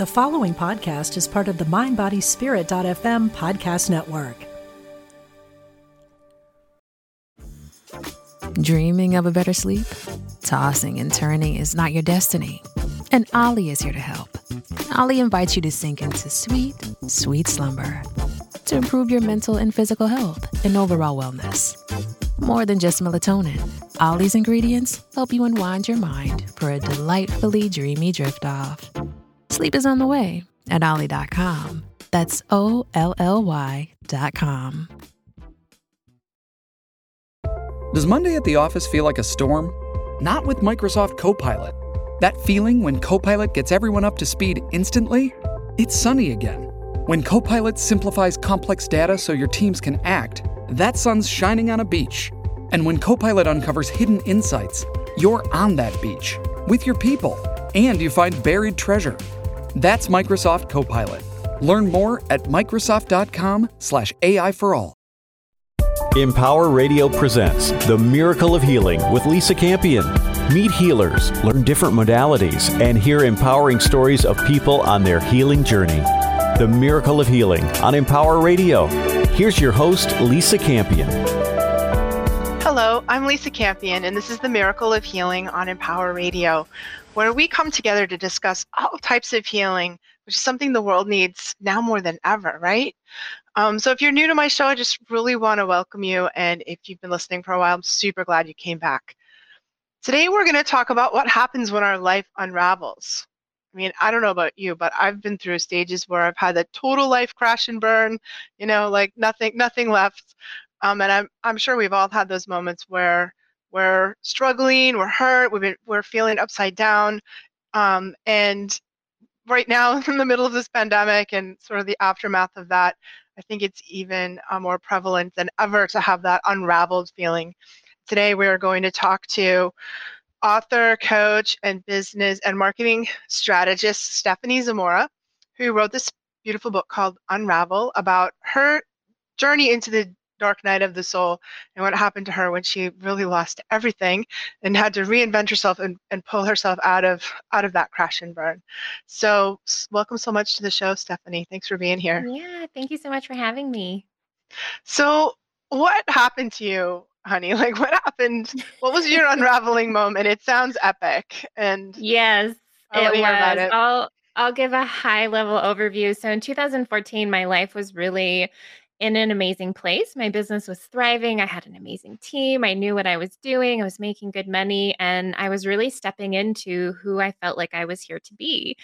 The following podcast is part of the MindBodySpirit.fm podcast network. Dreaming of a better sleep? Tossing and turning is not your destiny. And Olly is here to help. Olly invites you to sink into sweet, sweet slumber to improve your mental and physical health and overall wellness. More than just melatonin, Olly's ingredients help you unwind your mind for a delightfully dreamy drift off. Sleep is on the way at Olly.com. That's O L L Y.com. Does Monday at the office feel like a storm? Not with Microsoft Copilot. That feeling when Copilot gets everyone up to speed instantly? It's sunny again. When Copilot simplifies complex data so your teams can act, that sun's shining on a beach. And when Copilot uncovers hidden insights, you're on that beach with your people and you find buried treasure. That's Microsoft Copilot. Learn more at Microsoft.com/slash AI for all. Empower Radio presents The Miracle of Healing with Lisa Campion. Meet healers, learn different modalities, and hear empowering stories of people on their healing journey. The Miracle of Healing on Empower Radio. Here's your host, Lisa Campion. Hello, I'm Lisa Campion, and this is The Miracle of Healing on Empower Radio, where we come together to discuss all types of healing, which is something the world needs now more than ever, right? Um, so if you're new to my show, I just really want to welcome you. And if you've been listening for a while, I'm super glad you came back. Today, we're going to talk about what happens when our life unravels. I mean, I don't know about you, but I've been through stages where I've had a total life crash and burn, you know, like nothing, nothing left. Um, and I'm, I'm sure we've all had those moments where we're struggling, we're hurt, we've been, we're feeling upside down. Um, and right now, in the middle of this pandemic and sort of the aftermath of that, I think it's even uh, more prevalent than ever to have that unraveled feeling. Today, we are going to talk to author, coach, and business and marketing strategist Stephenie Zamora, who wrote this beautiful book called Unravel about her journey into the dark night of the soul and what happened to her when she really lost everything and had to reinvent herself and, and pull herself out of out of that crash and burn. So welcome so much to the show Stephenie. Thanks for being here. Yeah thank you so much for having me. So what happened to you honey? Like what happened? What was your unraveling moment? It sounds epic and yes it was. it. i'll I'll give a high level overview. So in 2014, my life was really in an amazing place. My business was thriving. I had an amazing team. I knew what I was doing. I was making good money. And I was really stepping into who I felt like I was here to be.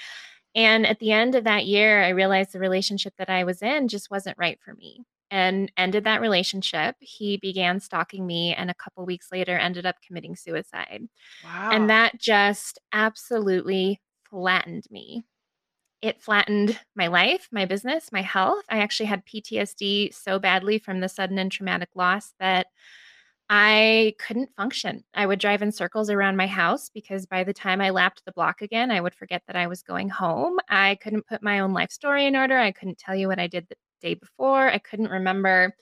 And at the end of that year, I realized the relationship that I was in just wasn't right for me and ended that relationship. He began stalking me and a couple weeks later ended up committing suicide. Wow. And that just absolutely flattened me it flattened my life, my business, my health. I actually had PTSD so badly from the sudden and traumatic loss that I couldn't function. I would drive in circles around my house because by the time I lapped the block again, I would forget that I was going home. I couldn't put my own life story in order. I couldn't tell you what I did the day before. I couldn't remember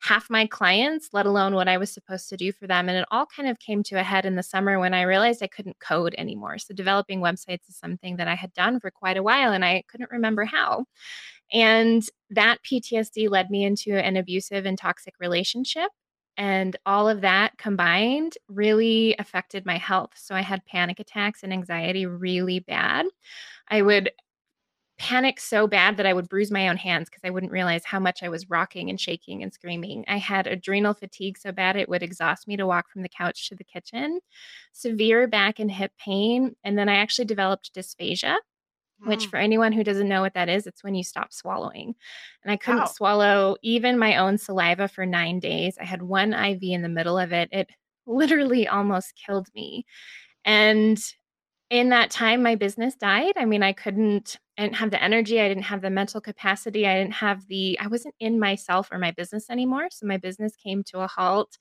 half my clients, let alone what I was supposed to do for them. And it all kind of came to a head in the summer when I realized I couldn't code anymore. So, developing websites is something that I had done for quite a while and I couldn't remember how. And that PTSD led me into an abusive and toxic relationship. And all of that combined really affected my health. So I had panic attacks and anxiety really bad. I would panic so bad that I would bruise my own hands because I wouldn't realize how much I was rocking and shaking and screaming. I had adrenal fatigue so bad it would exhaust me to walk from the couch to the kitchen, severe back and hip pain. And then I actually developed dysphagia. Which, mm. for anyone who doesn't know what that is, it's when you stop swallowing. And I couldn't swallow even my own saliva for nine days. I had one IV in the middle of it. It literally almost killed me. And in that time my business died. I mean i couldn't i didn't have the energy i didn't have the mental capacity i didn't have the i wasn't in myself or my business anymore. So my business came to a halt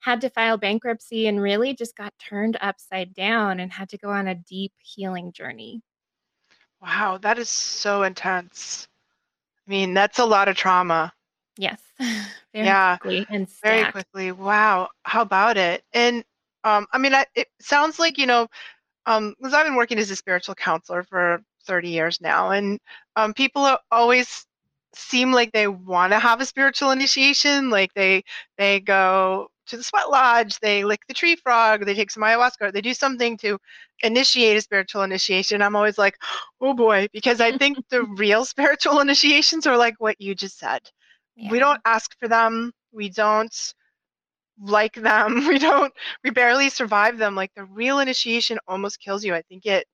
had to file bankruptcy and really just got turned upside down and had to go on a deep healing journey. Wow that is so intense. I mean that's a lot of trauma. Yes very yeah quickly and stacked. very quickly. Wow how about it? And um, I mean, I, it sounds like you know um, because I've been working as a spiritual counselor for 30 years now. And um, people always seem like they want to have a spiritual initiation. Like they they go to the sweat lodge, they lick the tree frog, they take some ayahuasca, they do something to initiate a spiritual initiation. I'm always like, oh boy, because I think the real spiritual initiations are like what you just said. Yeah. We don't ask for them. We don't like them. We don't, we barely survive them. Like the real initiation almost kills you. I think it,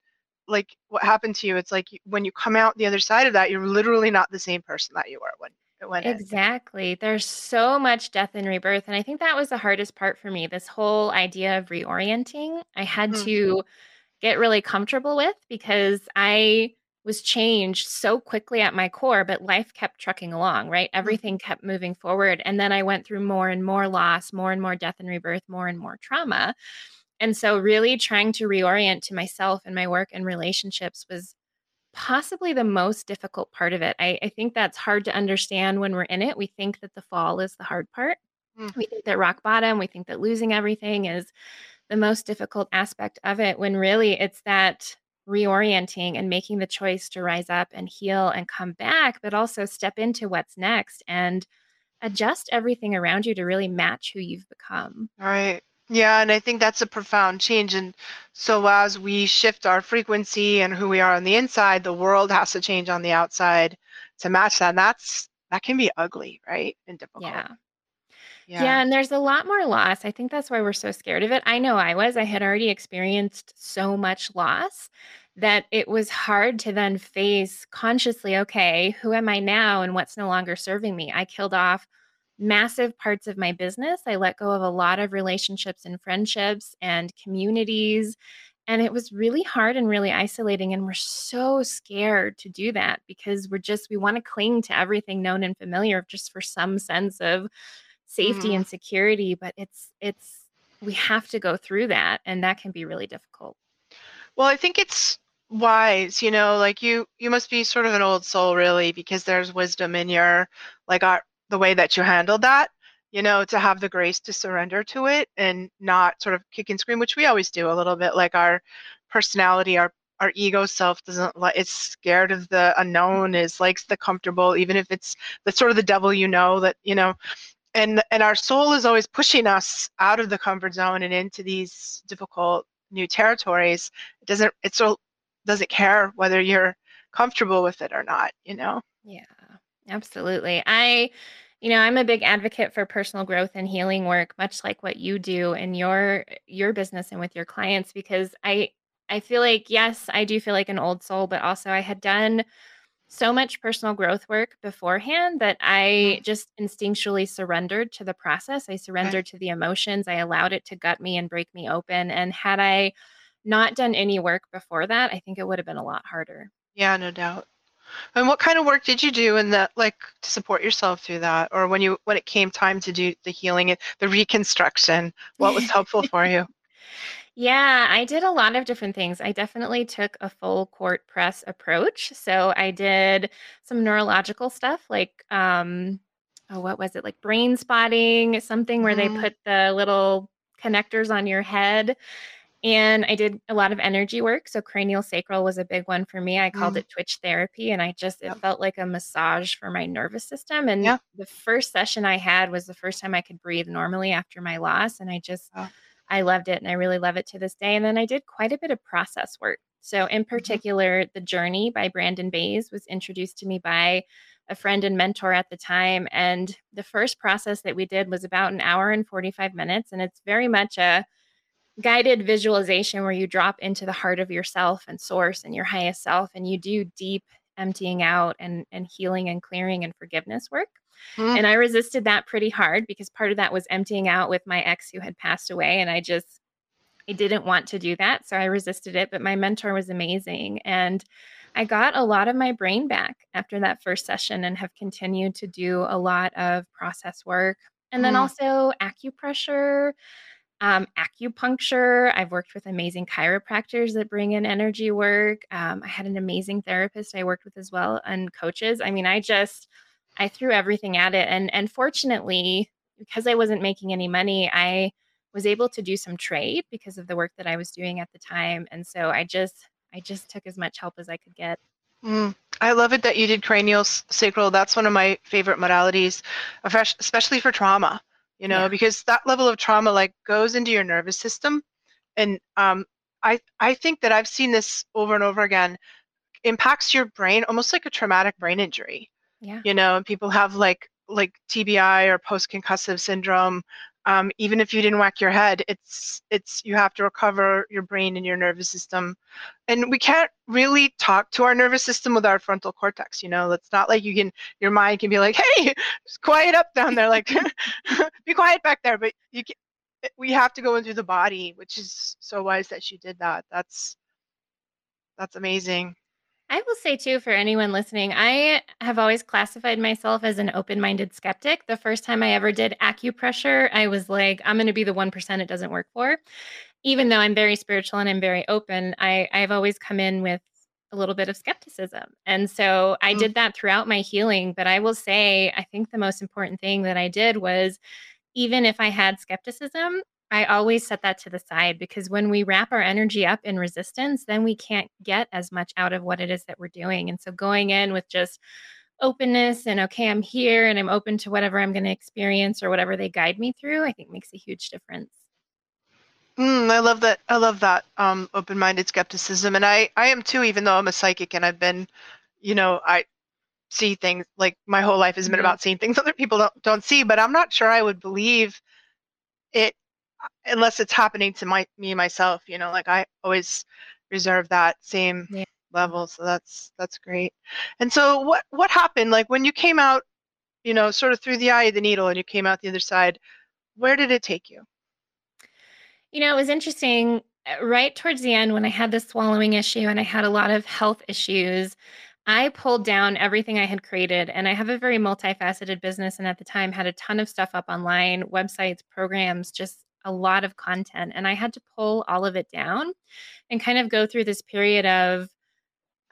like what happened to you, it's like when you come out the other side of that, you're literally not the same person that you were when it went exactly. In. There's so much death and rebirth. And I think that was the hardest part for me this whole idea of reorienting. I had mm-hmm. to get really comfortable with because I was changed so quickly at my core, but life kept trucking along, right? Mm-hmm. Everything kept moving forward. And then I went through more and more loss, more and more death and rebirth, more and more trauma. And so, really trying to reorient to myself and my work and relationships was possibly the most difficult part of it. I, I think that's hard to understand when we're in it. We think that the fall is the hard part. Mm. We think that rock bottom, we think that losing everything is the most difficult aspect of it, when really it's that reorienting and making the choice to rise up and heal and come back, but also step into what's next and adjust everything around you to really match who you've become. Right. Yeah, and I think that's a profound change. And so as we shift our frequency and who we are on the inside, the world has to change on the outside to match that. And that's that can be ugly, right? And difficult. Yeah. Yeah. yeah, and there's a lot more loss. I think that's why we're so scared of it. I know I was. I had already experienced so much loss that it was hard to then face consciously, okay, who am I now and what's no longer serving me? I killed off massive parts of my business. I let go of a lot of relationships and friendships and communities. And it was really hard and really isolating. And we're so scared to do that because we're just, we want to cling to everything known and familiar just for some sense of safety mm. and security. But it's, it's, we have to go through that. And that can be really difficult. Well, I think it's wise you know like you you must be sort of an old soul really because there's wisdom in your like our the way that you handled that you know to have the grace to surrender to it and not sort of kick and scream which we always do a little bit like our personality our our ego self doesn't like it's scared of the unknown is likes the comfortable even if it's the sort of the devil you know that you know and and our soul is always pushing us out of the comfort zone and into these difficult new territories it doesn't it's so doesn't care whether you're comfortable with it or not, you know? Yeah, absolutely. I, you know, I'm a big advocate for personal growth and healing work, much like what you do in your your business and with your clients, because I I feel like yes, I do feel like an old soul, but also I had done so much personal growth work beforehand that I mm. just instinctually surrendered to the process. I surrendered to the emotions. I allowed it to gut me and break me open. And had I not done any work before that, I think it would have been a lot harder. Yeah, no doubt. And what kind of work did you do in that, like, to support yourself through that, or when you when it came time to do the healing, the reconstruction? What was helpful for you? Yeah, I did a lot of different things. I definitely took a full court press approach. So I did some neurological stuff, like um, oh, what was it, like brain spotting, something where mm-hmm. they put the little connectors on your head and I did a lot of energy work. So cranial sacral was a big one for me. I called mm. it twitch therapy. And I just, it felt like a massage for my nervous system. And yeah. the first session I had was the first time I could breathe normally after my loss. And I just, oh. I loved it. And I really love it to this day. And then I did quite a bit of process work. So, in mm-hmm. particular. The Journey by Brandon Bays was introduced to me by a friend and mentor at the time. And the first process that we did was about an hour and 45 minutes. And it's very much a, guided visualization where you drop into the heart of yourself and source and your highest self and you do deep emptying out and and healing and clearing and forgiveness work mm. and i resisted that pretty hard because part of that was emptying out with my ex who had passed away and i just i didn't want to do that so i resisted it but my mentor was amazing and i got a lot of my brain back after that first session and have continued to do a lot of process work and then mm. also acupressure um, acupuncture. I've worked with amazing chiropractors that bring in energy work. Um, I had an amazing therapist I worked with as well, and coaches. I mean, I just I threw everything at it, and and fortunately, because I wasn't making any money, I was able to do some trade because of the work that I was doing at the time, and so I just I just took as much help as I could get. Mm, I love it that you did cranial sacral. That's one of my favorite modalities, especially for trauma. You know, yeah. because that level of trauma like goes into your nervous system, and um, I I think that I've seen this over and over again. Impacts your brain almost like a traumatic brain injury. Yeah. You know, people have like like TBI or post concussive syndrome um, even if you didn't whack your head it's it's you have to recover your brain and your nervous system. And we can't really talk to our nervous system with our frontal cortex you know? It's not like you can your mind can be like hey just quiet up down there like be quiet back there but you can, we have to go into the body which is so wise that she did that. That's that's amazing I will say too for anyone listening, I have always classified myself as an open-minded skeptic. The first time I ever did acupressure, I was like, I'm going to be the 1% it doesn't work for. Even though I'm very spiritual and I'm very open, I I've always come in with a little bit of skepticism. And so I mm. did that throughout my healing, but I will say I think the most important thing that I did was even if I had skepticism, I always set that to the side because when we wrap our energy up in resistance, then we can't get as much out of what it is that we're doing. And so going in with just openness and okay, I'm here and I'm open to whatever I'm going to experience or whatever they guide me through, I think makes a huge difference. Mm, I love that. I love that um, open-minded skepticism, and I I am too. Even though I'm a psychic and I've been, you know, I see things like my whole life has been mm-hmm. about seeing things other people don't don't see. But I'm not sure I would believe it unless it's happening to my me myself you know like i always reserve that same yeah. level so that's that's great and so what what happened like when you came out you know sort of through the eye of the needle and you came out the other side where did it take you you know it was interesting uh, right towards the end when i had this swallowing issue and i had a lot of health issues I pulled down everything I had created, and I have a very multifaceted business. And at the time, had a ton of stuff up online, websites, programs, just a lot of content and I had to pull all of it down and kind of go through this period of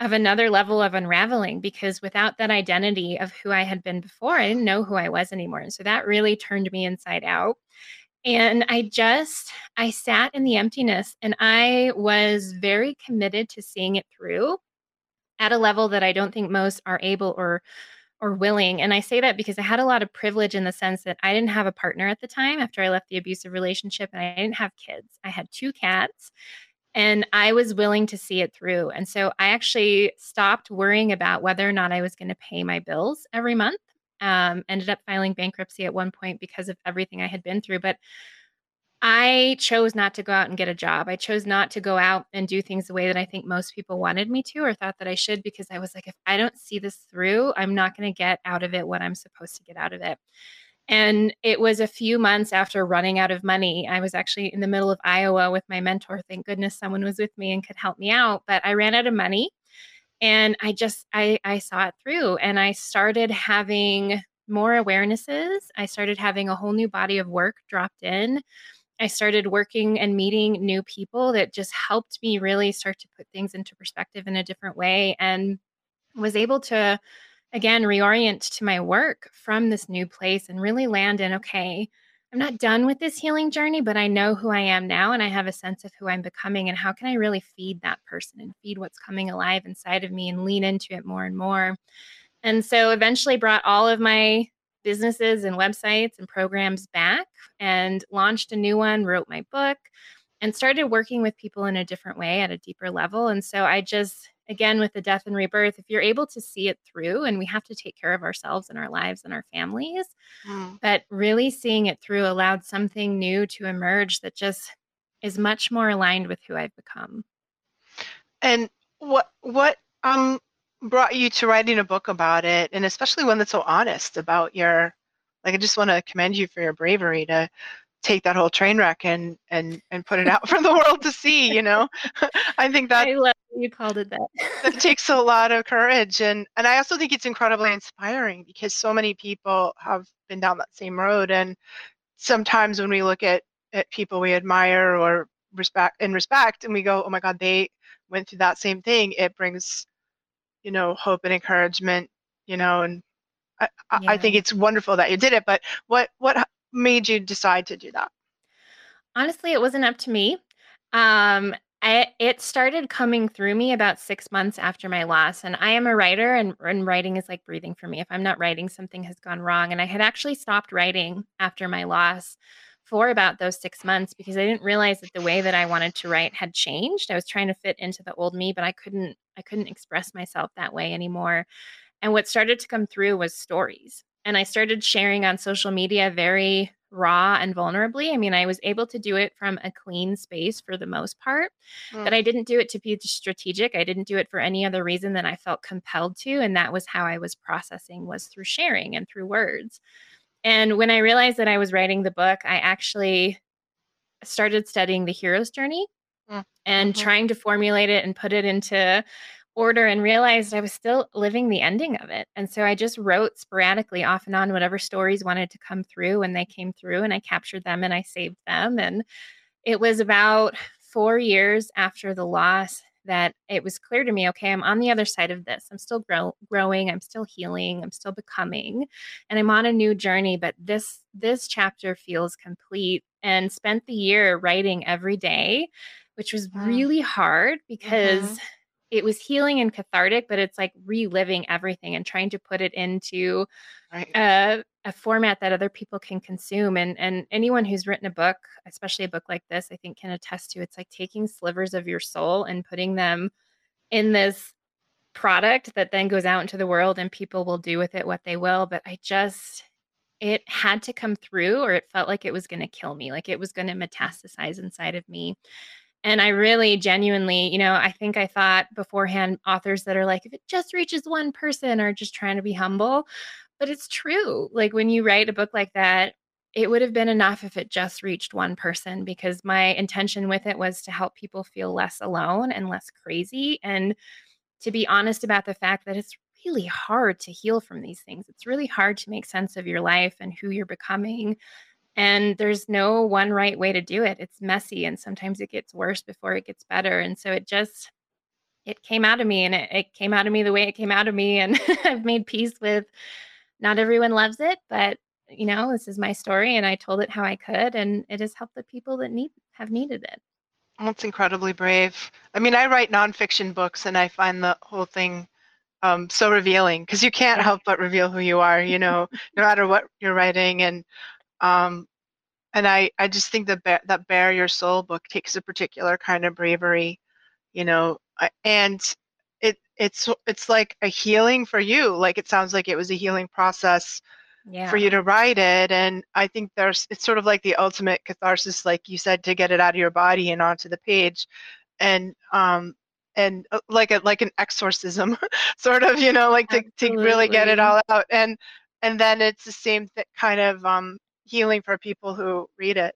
of another level of unraveling because without that identity of who I had been before, I didn't know who I was anymore. And so that really turned me inside out. And I just I sat in the emptiness and I was very committed to seeing it through at a level that I don't think most are able or or willing. And I say that because I had a lot of privilege in the sense that I didn't have a partner at the time after I left the abusive relationship and I didn't have kids. I had two cats and I was willing to see it through. And so I actually stopped worrying about whether or not I was going to pay my bills every month. Um, ended up filing bankruptcy at one point because of everything I had been through. But I chose not to go out and get a job. I chose not to go out and do things the way that I think most people wanted me to or thought that I should because I was like, if I don't see this through, I'm not going to get out of it what I'm supposed to get out of it. And it was a few months after running out of money. I was actually in the middle of Iowa with my mentor. Thank goodness someone was with me and could help me out. But I ran out of money and I just I I saw it through and I started having more awarenesses. I started having a whole new body of work dropped in I started working and meeting new people that just helped me really start to put things into perspective in a different way and was able to again reorient to my work from this new place and really land in okay I'm not done with this healing journey, but I know who I am now and I have a sense of who I'm becoming and how can I really feed that person and feed what's coming alive inside of me and lean into it more and more. And so eventually brought all of my businesses and websites and programs back and launched a new one, wrote my book, and started working with people in a different way at a deeper level. And so I just, again, with the death and rebirth, if you're able to see it through, and we have to take care of ourselves and our lives and our families, mm. but really seeing it through allowed something new to emerge that just is much more aligned with who I've become. And what, what, um, brought you to writing a book about it and especially one that's so honest about your like i just want to commend you for your bravery to take that whole train wreck and and and put it out for the world to see you know? I think that i love you called it that. that takes a lot of courage and and i also think it's incredibly inspiring because so many people have been down that same road and sometimes when we look at at people we admire or respect in respect and we go oh my god they went through that same thing it brings you know, hope and encouragement, you know, and I, yeah. I think it's wonderful that you did it. But what what made you decide to do that? Honestly, it wasn't up to me. Um, I, it started coming through me about six months after my loss. And I am a writer, and, and writing is like breathing for me. If I'm not writing, something has gone wrong. And I had actually stopped writing after my loss for about those six months because I didn't realize that the way that I wanted to write had changed. I was trying to fit into the old me, but I couldn't I couldn't express myself that way anymore. And what started to come through was stories. And I started sharing on social media very raw and vulnerably. I mean, I was able to do it from a clean space for the most part, mm. but I didn't do it to be strategic. I didn't do it for any other reason than I felt compelled to. And that was how I was processing was through sharing and through words. And when I realized that I was writing the book, I actually started studying the hero's journey. And mm-hmm. trying to formulate it and put it into order and realized I was still living the ending of it. And so I just wrote sporadically off and on whatever stories wanted to come through and they came through and I captured them and I saved them. And it was about four years after the loss that it was clear to me okay i'm on the other side of this i'm still grow- growing i'm still healing i'm still becoming and i'm on a new journey but this this chapter feels complete and spent the year writing every day which was really hard because mm-hmm it was healing and cathartic, but it's like reliving everything and trying to put it into right. a, a format that other people can consume. And and anyone who's written a book, especially a book like this, I think can attest to it's like taking slivers of your soul and putting them in this product that then goes out into the world and people will do with it what they will. But I just it had to come through or it felt like it was going to kill me, like it was going to metastasize inside of me. And I really genuinely, you know, I think I thought beforehand authors that are like, if it just reaches one person are just trying to be humble. But it's true. Like when you write a book like that, it would have been enough if it just reached one person because my intention with it was to help people feel less alone and less crazy and to be honest about the fact that it's really hard to heal from these things. It's really hard to make sense of your life and who you're becoming and there's no one right way to do it. It's messy and sometimes it gets worse before it gets better and so it just it came out of me and it, it came out of me the way it came out of me and i've made peace with not everyone loves it but you know this is my story and i told it how i could and it has helped the people that need have needed it. That's incredibly brave. I mean i write nonfiction books and i find the whole thing um, so revealing because you can't help but reveal who you are you know no matter what you're writing and um, and I, I just think that ba- that bare your soul book takes a particular kind of bravery, you know, and it it's it's like a healing for you. Like it sounds like it was a healing process yeah. for you to write it, and I think there's it's sort of like the ultimate catharsis, like you said, to get it out of your body and onto the page, and um and uh, like a like an exorcism, sort of, you know, like to, to really get it all out and and then it's the same th- kind of um, healing for people who read it.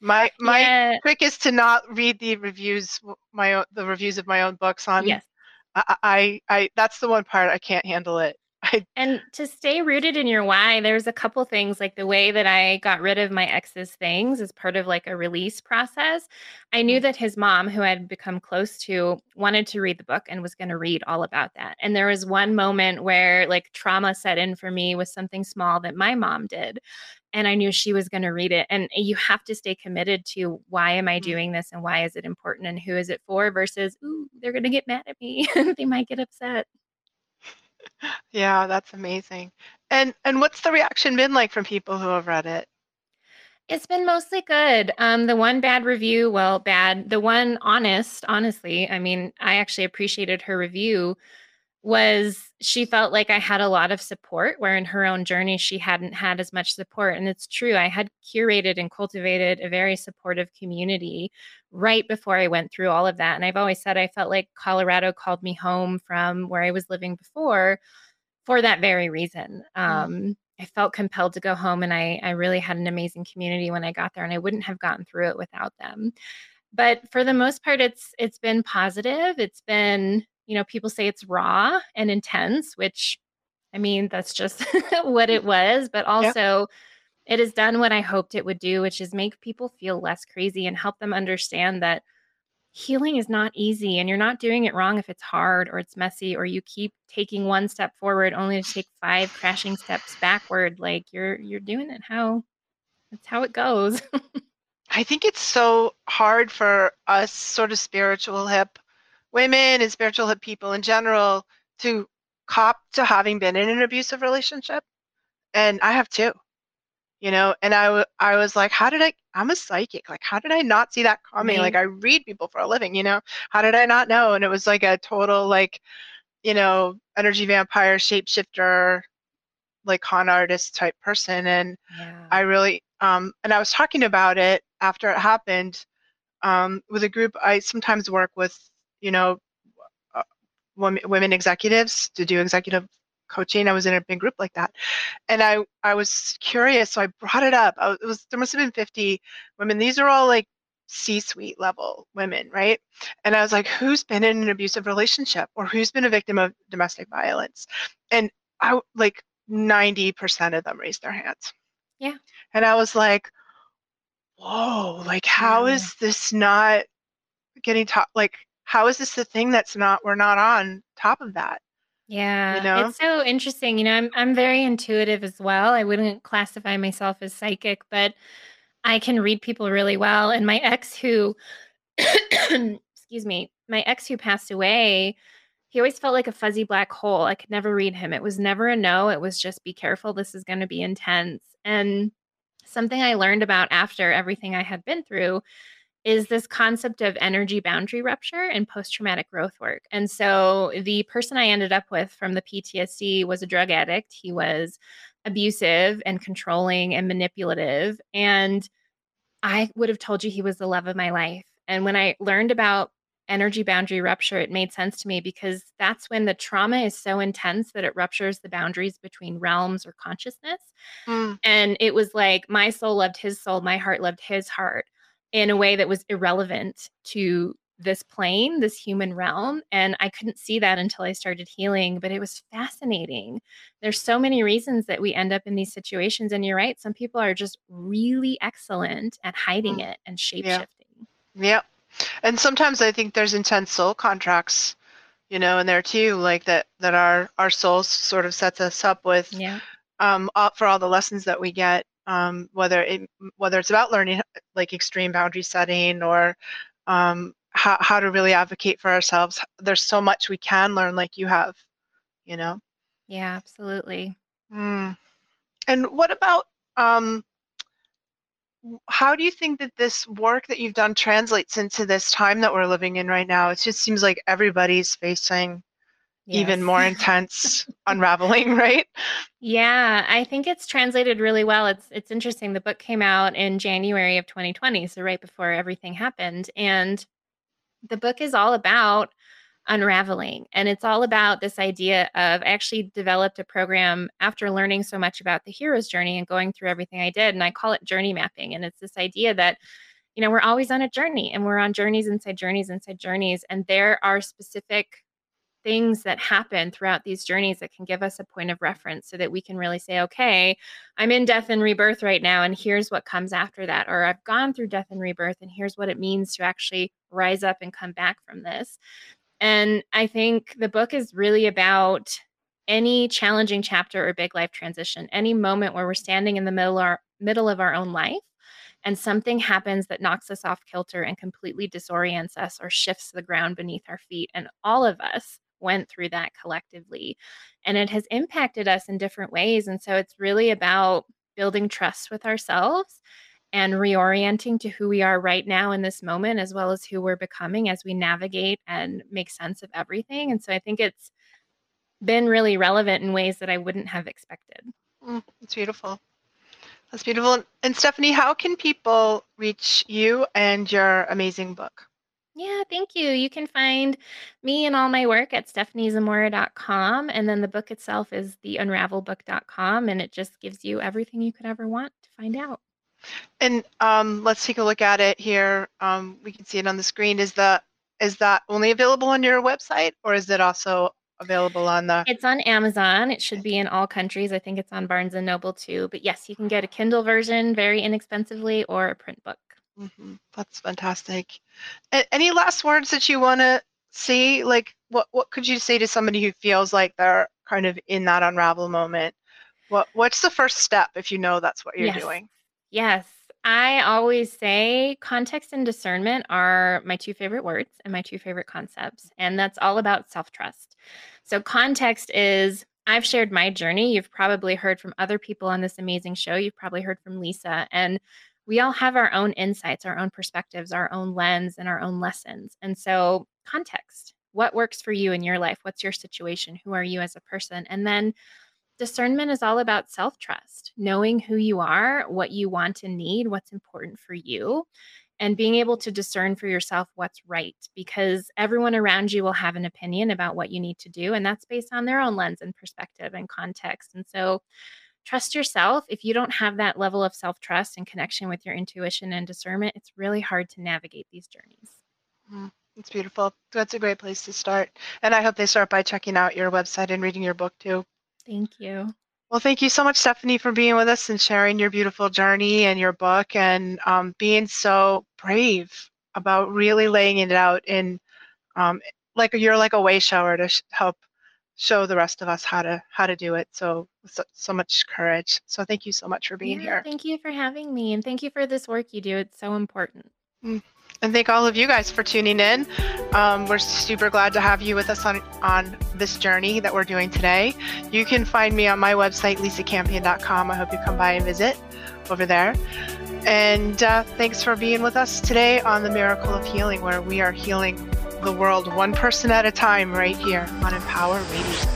My my yeah. trick is to not read the reviews, my own, the reviews of my own books on. Yes. I, I, I that's the one part I can't handle it. And to stay rooted in your why, there's a couple things like the way that I got rid of my ex's things as part of like a release process. I knew mm-hmm. that his mom, who I'd become close to, wanted to read the book and was going to read all about that. And there was one moment where like trauma set in for me with something small that my mom did. And I knew she was going to read it. And you have to stay committed to why am I mm-hmm. doing this and why is it important and who is it for versus, ooh, they're going to get mad at me. they might get upset. Yeah, that's amazing. And and what's the reaction been like from people who have read it? It's been mostly good. Um, the one bad review, well, bad. The one honest, honestly, I mean, I actually appreciated her review was she felt like I had a lot of support, where in her own journey, she hadn't had as much support. And it's true, I had curated and cultivated a very supportive community right before I went through all of that. And I've always said I felt like Colorado called me home from where I was living before for that very reason. Mm. Um, I felt compelled to go home, and I, I really had an amazing community when I got there, and I wouldn't have gotten through it without them. But for the most part, it's it's been positive. It's been you know, people say it's raw and intense, which I mean, that's just what it was, but also it has done what I hoped it would do, which is make people feel less crazy and help them understand that healing is not easy and you're not doing it wrong if it's hard or it's messy or you keep taking one step forward only to take five crashing steps backward like you're you're doing it how that's how it goes I think it's so hard for us sort of spiritual hip women and spiritual hip people in general to cop to having been in an abusive relationship. And I have too, you know, and I, I was like, how did I, I'm a psychic. Like, how did I not see that coming? Like, I read people for a living, you know, how did I not know? And it was like a total, like, you know, energy vampire, shapeshifter, like con artist type person. And yeah. I really, um, and I was talking about it after it happened um, with a group. I sometimes work with, you know, uh, women, women executives to do executive coaching. I was in a big group like that, and I I was curious, so I brought it up. I was, it was there must have been 50 women. These are all like C-suite level women, right? And I was like, who's been in an abusive relationship or who's been a victim of domestic violence? And I like 90% of them raised their hands. Yeah. And I was like, whoa, like how yeah. is this not getting top like how is this the thing that's not we're not on top of that? Yeah, you know? it's so interesting. You know, I'm I'm very intuitive as well. I wouldn't classify myself as psychic, but I can read people really well. And my ex who excuse me, my ex who passed away, he always felt like a fuzzy black hole. I could never read him. It was never a no. It was just be careful. This is going to be intense. And something I learned about after everything I had been through is this concept of energy boundary rupture and post traumatic growth work. And so the person I ended up with from the PTSD was a drug addict. He was abusive and controlling and manipulative. And I would have told you he was the love of my life. And when I learned about energy boundary rupture, it made sense to me because that's when the trauma is so intense that it ruptures the boundaries between realms or consciousness. Mm. And it was like my soul loved his soul, my heart loved his heart in a way that was irrelevant to this plane, this human realm. And I couldn't see that until I started healing, but it was fascinating. There's so many reasons that we end up in these situations. And you're right, some people are just really excellent at hiding mm. it and shape shifting. Yeah. Yep. And sometimes I think there's intense soul contracts, you know, in there too, like that that our our soul sort of sets us up with yeah. um for all the lessons that we get, um, whether it whether it's about learning like extreme boundary setting or um how how to really advocate for ourselves. There's so much we can learn like you have, you know. Yeah, absolutely. Mm. And what about um how do you think that this work that you've done translates into this time that we're living in right now? It just seems like everybody's facing yes. even more intense unraveling, right? Yeah, I think it's translated really well. It's it's interesting. The book came out in January of 2020, so right before everything happened, and the book is all about unraveling. And it's all about this idea of I actually developed a program after learning so much about the hero's journey and going through everything I did. And I call it journey mapping. And it's this idea that, you know, we're always on a journey and we're on journeys inside journeys inside journeys. And there are specific things that happen throughout these journeys that can give us a point of reference so that we can really say, okay, I'm in death and rebirth right now, and here's what comes after that. Or I've gone through death and rebirth, and here's what it means to actually rise up and come back from this. And I think the book is really about any challenging chapter or big life transition, any moment where we're standing in the middle, our, middle of our own life and something happens that knocks us off kilter and completely disorients us or shifts the ground beneath our feet. And all of us went through that collectively. And it has impacted us in different ways. And so it's really about building trust with ourselves and reorienting to who we are right now in this moment, as well as who we're becoming as we navigate and make sense of everything. And so I think it's been really relevant in ways that I wouldn't have expected. Mm, it's beautiful. That's beautiful. And Stephenie, how can people reach you and your amazing book? Yeah, thank you. You can find me and all my work at stepheniezamora.com. And then the book itself is theunravelbook.com. And it just gives you everything you could ever want to find out. And um, let's take a look at it here. Um, we can see it on the screen. Is that is that only available on your website, or is it also available on the? It's on Amazon. It should be in all countries. I think it's on Barnes and Noble too. But yes, you can get a Kindle version very inexpensively, or a print book. Mm-hmm. That's fantastic. A- any last words that you want to say? Like, what what could you say to somebody who feels like they're kind of in that unravel moment? What what's the first step if you know that's what you're yes. doing? Yes. I always say context and discernment are my two favorite words and my two favorite concepts. And that's all about self trust. So, context is I've shared my journey. You've probably heard from other people on this amazing show. You've probably heard from Lisa. And we all have our own insights, our own perspectives, our own lens, and our own lessons. And so, context what works for you in your life? What's your situation? Who are you as a person? And then, discernment is all about self trust, knowing who you are, what you want and need, what's important for you, and being able to discern for yourself what's right because everyone around you will have an opinion about what you need to do. And that's based on their own lens and perspective and context. And so, trust yourself. If you don't have that level of self trust and connection with your intuition and discernment, it's really hard to navigate these journeys. Mm, it's beautiful. That's a great place to start. And I hope they start by checking out your website and reading your book too. Thank you. Well, thank you so much, Stephenie, for being with us and sharing your beautiful journey and your book and um, being so brave about really laying it out in um, like you're like a way shower to sh- help show the rest of us how to how to do it so so, so much courage. So thank you so much for being yeah, here. thank you for having me and thank you for this work you do it's so important. Mm. and thank all of you guys for tuning in. Um, we're super glad to have you with us on on this journey that we're doing today. You can find me on my website lisacampion.com i hope you come by and visit over there. And uh, thanks for being with us today on the miracle of healing where we are healing the world one person at a time right here on Empower Radio.